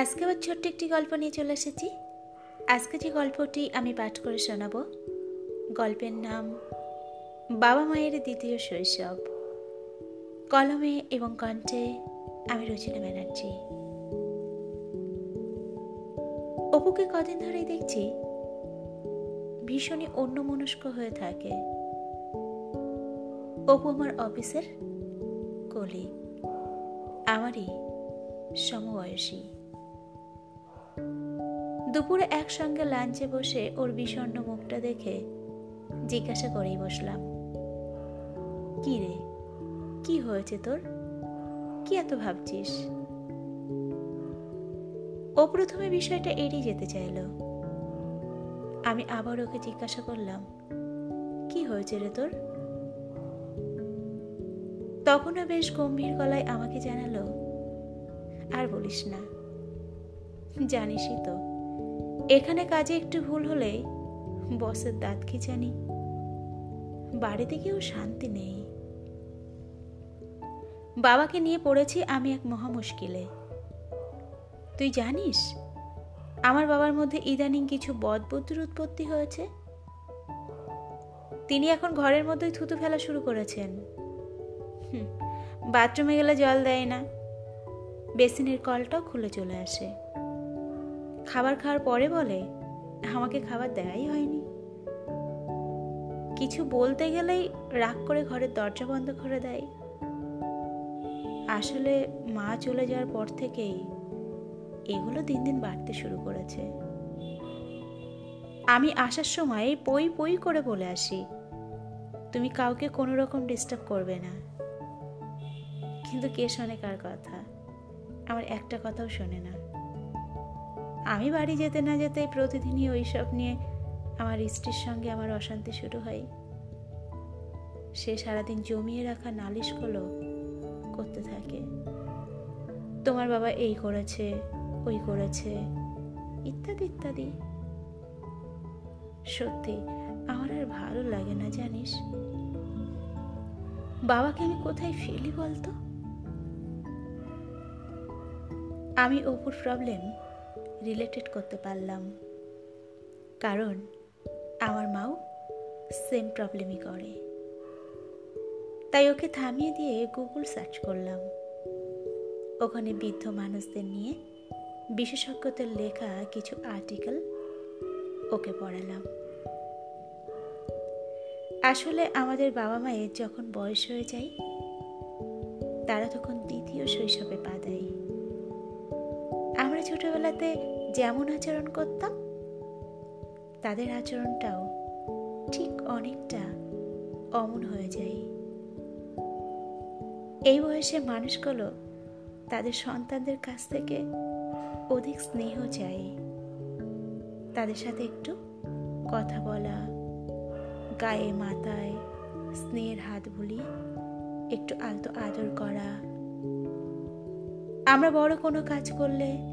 আজকে আবার ছোট্ট একটি গল্প নিয়ে চলে এসেছি। আজকে যে গল্পটি আমি পাঠ করে শোনাব, গল্পের নাম বাবা মায়ের দ্বিতীয় শৈশব। কলমে এবং কণ্ঠে আমি রচনা ব্যানার্জি। অপুকে কদিন ধরেই দেখছি ভীষণই অন্যমনস্ক হয়ে থাকে। অপু আমার অফিসের কলি আমারই সমবয়সী। দুপুরে একসঙ্গে লাঞ্চে বসে ওর বিষণ্ন মুখটা দেখে জিজ্ঞাসা করেই বসলাম, কি রে? কি হয়েছে তোর? কি এত ভাবছিস? ও প্রথমে বিষয়টা এড়িয়ে যেতে চাইল। আমি আবার ওকে জিজ্ঞাসা করলাম, কি হয়েছে রে তোর? তখনও বেশ গম্ভীর গলায় আমাকে জানালো, আর বলিস না, জানিসই তো। এখানে কাজে একটু ভুল হলেই বসের দাঁত খিচানি বাড়িতে কেউ শান্তি নেই। বাবাকে নিয়ে পড়েছি আমি এক মহা মুশকিলে তুই জানিস, আমার বাবার মধ্যে ইদানিং কিছু বদবুদ্ধির উৎপত্তি হয়েছে? তিনি এখন ঘরের মধ্যেই থুতু ফেলা শুরু করেছেন। বাথরুমে গেলে জল দেয় না। বেসিনের কলটাও খুলে চলে আসে। খাবার খাওয়ার পরে বলে, আমাকে খাবার দেওয়াই হয়নি। কিছু বলতে গেলেই রাগ করে ঘরের দরজা বন্ধ করে দেয়। আসলে মা চলে যাওয়ার পর থেকেই এগুলো দিন দিন বাড়তে শুরু করেছে। আমি আসার সময় পই পই করে বলে আসি, তুমি কাউকে কোনো রকম ডিস্টার্ব করবে না। কিন্তু কে শোনে কার কথা, আমার একটা কথাও শোনে না। আমি বাড়ি যেতে না যেতেই প্রতিদিনই ওইসব নিয়ে আমার স্ত্রীর সঙ্গে আমার অশান্তি শুরু হয়। সে সারাদিন জমিয়ে রাখা নালিশগুলো করতে থাকে। তোমার বাবা এই করেছে, ওই করেছে, ইত্যাদি ইত্যাদি। সত্যি, আমার আর ভালো লাগে না, জানিস? বাবাকে আমি কোথায় ফেলি বলতো? আমি অপুর প্রবলেম রিলেটেড করতে পারলাম। কারণ আমার মাও সেম প্রবলেমই করে। তাই ওকে থামিয়ে দিয়ে গুগল সার্চ করলাম। ওখানে বৃদ্ধ মানুষদের নিয়ে বিশেষজ্ঞদের লেখা কিছু আর্টিকেল ওকে পড়ালাম। আসলে আমাদের বাবা মায়ের যখন বয়স হয়ে যায়, তারা তখন দ্বিতীয় শৈশবে পা দেয়। আমরা ছোটবেলাতে যেমন আচরণ করতাম, তাদের আচরণটাও ঠিক অনেকটা অমন হয়ে যায়। এই বয়সে মানুষগুলো তাদের সন্তানদের কাছ থেকে অধিক স্নেহ চাই তাদের সাথে একটু কথা বলা, গায়ে মাথায় স্নেহের হাত বুলিয়ে একটু আলতো আদর করা। আমরা বড় কোনো কাজ করলে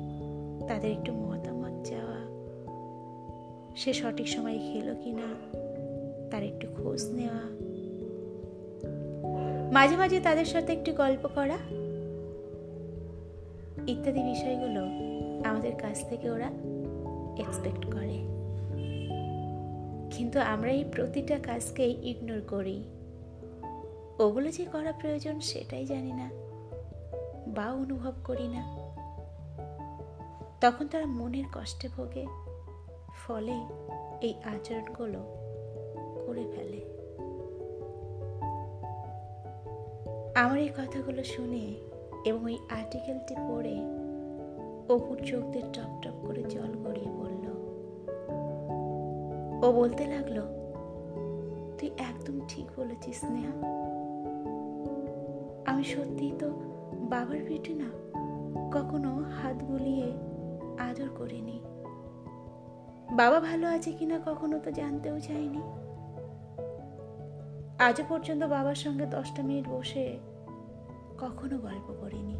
তাদের একটু মতামত চাওয়া। সে সঠিক সময় খেলো কিনা, তার একটু খোঁজ নেওয়া। মাঝে মাঝে তাদের সাথে একটু গল্প করা ইত্যাদি বিষয়গুলো আমাদের কাছ থেকে ওরা এক্সপেক্ট করে। কিন্তু আমরা এই প্রতিটা কাজকেই ইগনোর করি। ওগুলো যে করা প্রয়োজন সেটাই জানি না, বা অনুভব করি না। তখন তারা মনের কষ্টে ভোগে। ফলে এই আচরণগুলো করে ফেলে। আমার এই কথাগুলো শুনে এবং ওই আর্টিকেলটি পড়ে অপুর চোখ দিয়ে টপ টপ করে জল গড়িয়ে পড়ল ও বলতে লাগল, তুই একদম ঠিক বলেছিস স্নেহা। আমি সত্যিই তো বাবার পেটে না, কখনো হাত বুলিয়ে বাবা ভালো আছে কিনা কখনো তো জানতেও চাইনি। আজও পর্যন্ত বাবার সঙ্গে দশটা মিনিট বসে কখনো গল্প করিনি।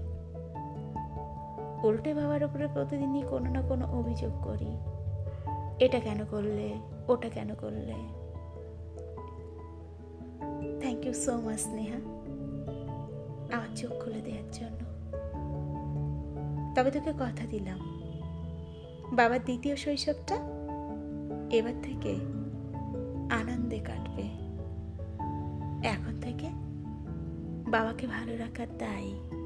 উল্টে বাবার উপরে প্রতিদিনই কোনো না কোনো অভিযোগ করি। এটা কেন করলে, ওটা কেন করলে? Thank you so much Sneha. আমার চোখ খুলে দেওয়ার জন্য। তবে তোকে কথা দিলাম। বাবার দ্বিতীয় শৈশবটা এবার থেকে আনন্দে কাটবে। এখন থেকে বাবাকে ভালো রাখার দায়।